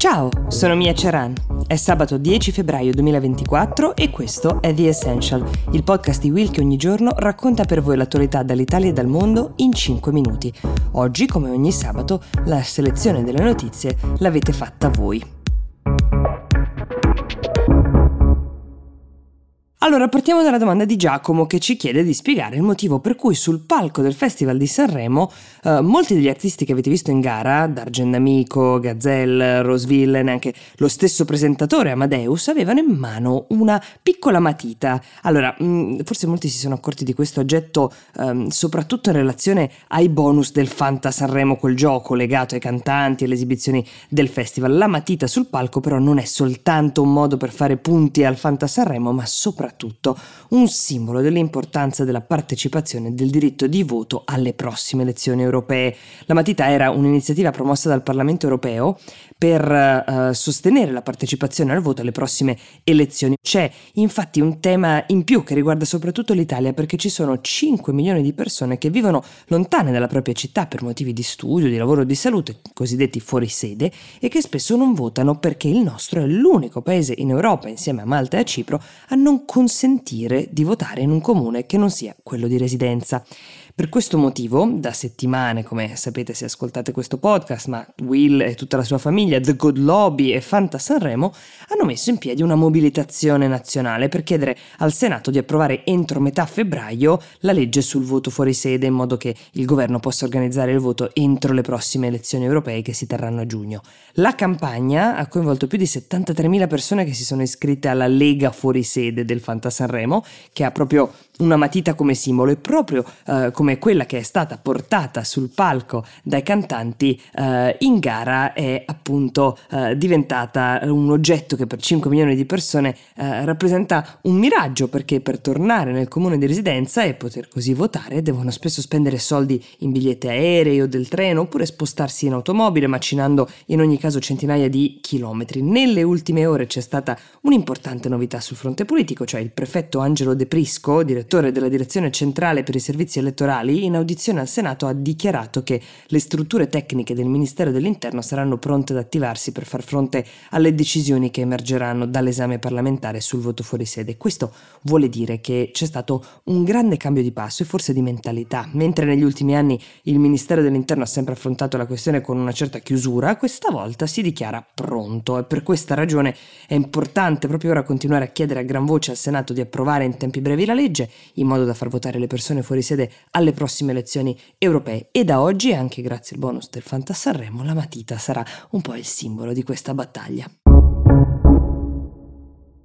Ciao, sono Mia Ceran. È sabato 10 febbraio 2024 e questo è The Essential, il podcast di Will che ogni giorno racconta per voi l'attualità dall'Italia e dal mondo in 5 minuti. Oggi, come ogni sabato, la selezione delle notizie l'avete fatta voi. Allora, partiamo dalla domanda di Giacomo che ci chiede di spiegare il motivo per cui sul palco del Festival di Sanremo eh, molti degli artisti che avete visto in gara, D'Argent Amico, Gazelle, Roseville, neanche lo stesso presentatore Amadeus, avevano in mano una piccola matita. Allora, mh, mm, forse molti si sono accorti di questo oggetto ehm, soprattutto in relazione ai bonus del Fanta Sanremo, quel gioco legato ai cantanti e alle esibizioni del festival. La matita sul palco però non è soltanto un modo per fare punti al Fanta Sanremo, ma soprattutto soprattutto un simbolo dell'importanza della partecipazione del diritto di voto alle prossime elezioni europee. La matita era un'iniziativa promossa dal Parlamento europeo per uh, sostenere la partecipazione al voto alle prossime elezioni. C'è infatti un tema in più che riguarda soprattutto l'Italia perché ci sono 5 milioni di persone che vivono lontane dalla propria città per motivi di studio, di lavoro, di salute, cosiddetti fuori sede, e che spesso non votano perché il nostro è l'unico paese in Europa, insieme a Malta e a Cipro, a non consentire di votare in un comune che non sia quello di residenza. Per questo motivo, da settimane, come sapete se ascoltate questo podcast, ma Will e tutta la sua famiglia, The Good Lobby e Fanta Sanremo hanno messo in piedi una mobilitazione nazionale per chiedere al Senato di approvare entro metà febbraio la legge sul voto fuori sede in modo che il governo possa organizzare il voto entro le prossime elezioni europee che si terranno a giugno. La campagna ha coinvolto più di 73.000 persone che si sono iscritte alla Lega fuori sede del Fanta Sanremo, che ha proprio una matita come simbolo e proprio eh, come quella che è stata portata sul palco dai cantanti eh, in gara è appunto eh, diventata un oggetto che per 5 milioni di persone eh, rappresenta un miraggio perché per tornare nel comune di residenza e poter così votare devono spesso spendere soldi in biglietti aerei o del treno oppure spostarsi in automobile macinando in ogni caso centinaia di chilometri. Nelle ultime ore c'è stata un'importante novità sul fronte politico, cioè il prefetto Angelo De Prisco, direttore della Direzione Centrale per i Servizi Elettorali, in audizione al Senato ha dichiarato che le strutture tecniche del Ministero dell'Interno saranno pronte ad attivarsi per far fronte alle decisioni che emergeranno dall'esame parlamentare sul voto fuori sede. Questo vuole dire che c'è stato un grande cambio di passo e forse di mentalità. Mentre negli ultimi anni il Ministero dell'Interno ha sempre affrontato la questione con una certa chiusura, questa volta si dichiara pronto e per questa ragione è importante proprio ora continuare a chiedere a gran voce al Senato di approvare in tempi brevi la legge in modo da far votare le persone fuori sede alle prossime elezioni europee e da oggi, anche grazie al bonus del Fanta Sanremo, la matita sarà un po' il simbolo di questa battaglia.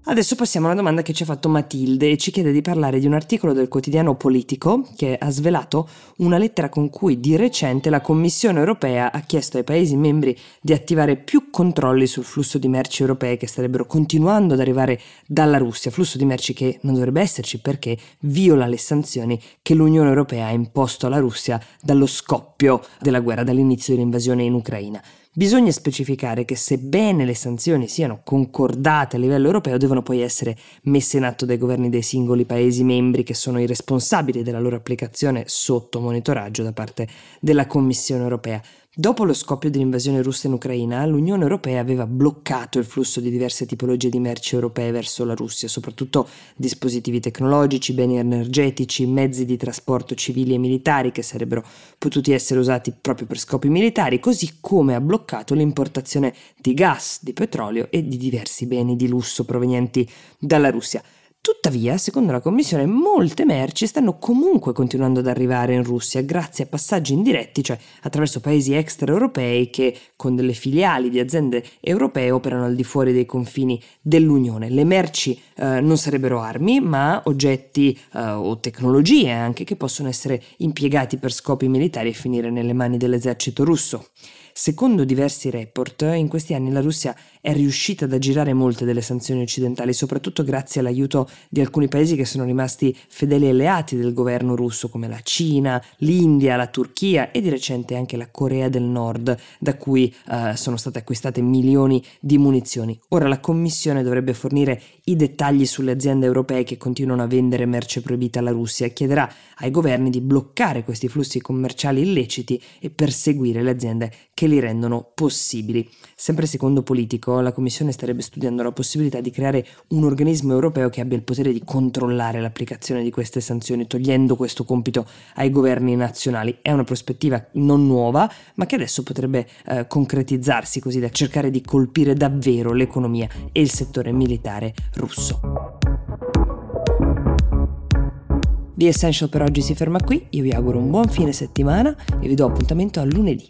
Adesso passiamo alla domanda che ci ha fatto Matilde e ci chiede di parlare di un articolo del quotidiano Politico che ha svelato una lettera con cui di recente la Commissione europea ha chiesto ai Paesi membri di attivare più controlli sul flusso di merci europee che starebbero continuando ad arrivare dalla Russia, flusso di merci che non dovrebbe esserci perché viola le sanzioni che l'Unione europea ha imposto alla Russia dallo scoppio della guerra, dall'inizio dell'invasione in Ucraina. Bisogna specificare che sebbene le sanzioni siano concordate a livello europeo, devono poi essere messe in atto dai governi dei singoli Paesi membri che sono i responsabili della loro applicazione sotto monitoraggio da parte della Commissione europea. Dopo lo scoppio dell'invasione russa in Ucraina, l'Unione Europea aveva bloccato il flusso di diverse tipologie di merci europee verso la Russia, soprattutto dispositivi tecnologici, beni energetici, mezzi di trasporto civili e militari che sarebbero potuti essere usati proprio per scopi militari, così come ha bloccato l'importazione di gas, di petrolio e di diversi beni di lusso provenienti dalla Russia. Tuttavia, secondo la Commissione, molte merci stanno comunque continuando ad arrivare in Russia grazie a passaggi indiretti, cioè attraverso paesi extraeuropei che con delle filiali di aziende europee operano al di fuori dei confini dell'Unione. Le merci eh, non sarebbero armi, ma oggetti eh, o tecnologie anche che possono essere impiegati per scopi militari e finire nelle mani dell'esercito russo. Secondo diversi report, in questi anni la Russia è riuscita ad aggirare molte delle sanzioni occidentali, soprattutto grazie all'aiuto di alcuni paesi che sono rimasti fedeli alleati del governo russo, come la Cina, l'India, la Turchia e di recente anche la Corea del Nord, da cui uh, sono state acquistate milioni di munizioni. Ora la Commissione dovrebbe fornire i dettagli sulle aziende europee che continuano a vendere merce proibita alla Russia e chiederà ai governi di bloccare questi flussi commerciali illeciti e perseguire le aziende che li rendono possibili. Sempre secondo Politico, la Commissione starebbe studiando la possibilità di creare un organismo europeo che abbia il potere di controllare l'applicazione di queste sanzioni, togliendo questo compito ai governi nazionali. È una prospettiva non nuova, ma che adesso potrebbe eh, concretizzarsi così da cercare di colpire davvero l'economia e il settore militare russo. The Essential per oggi si ferma qui, io vi auguro un buon fine settimana e vi do appuntamento a lunedì.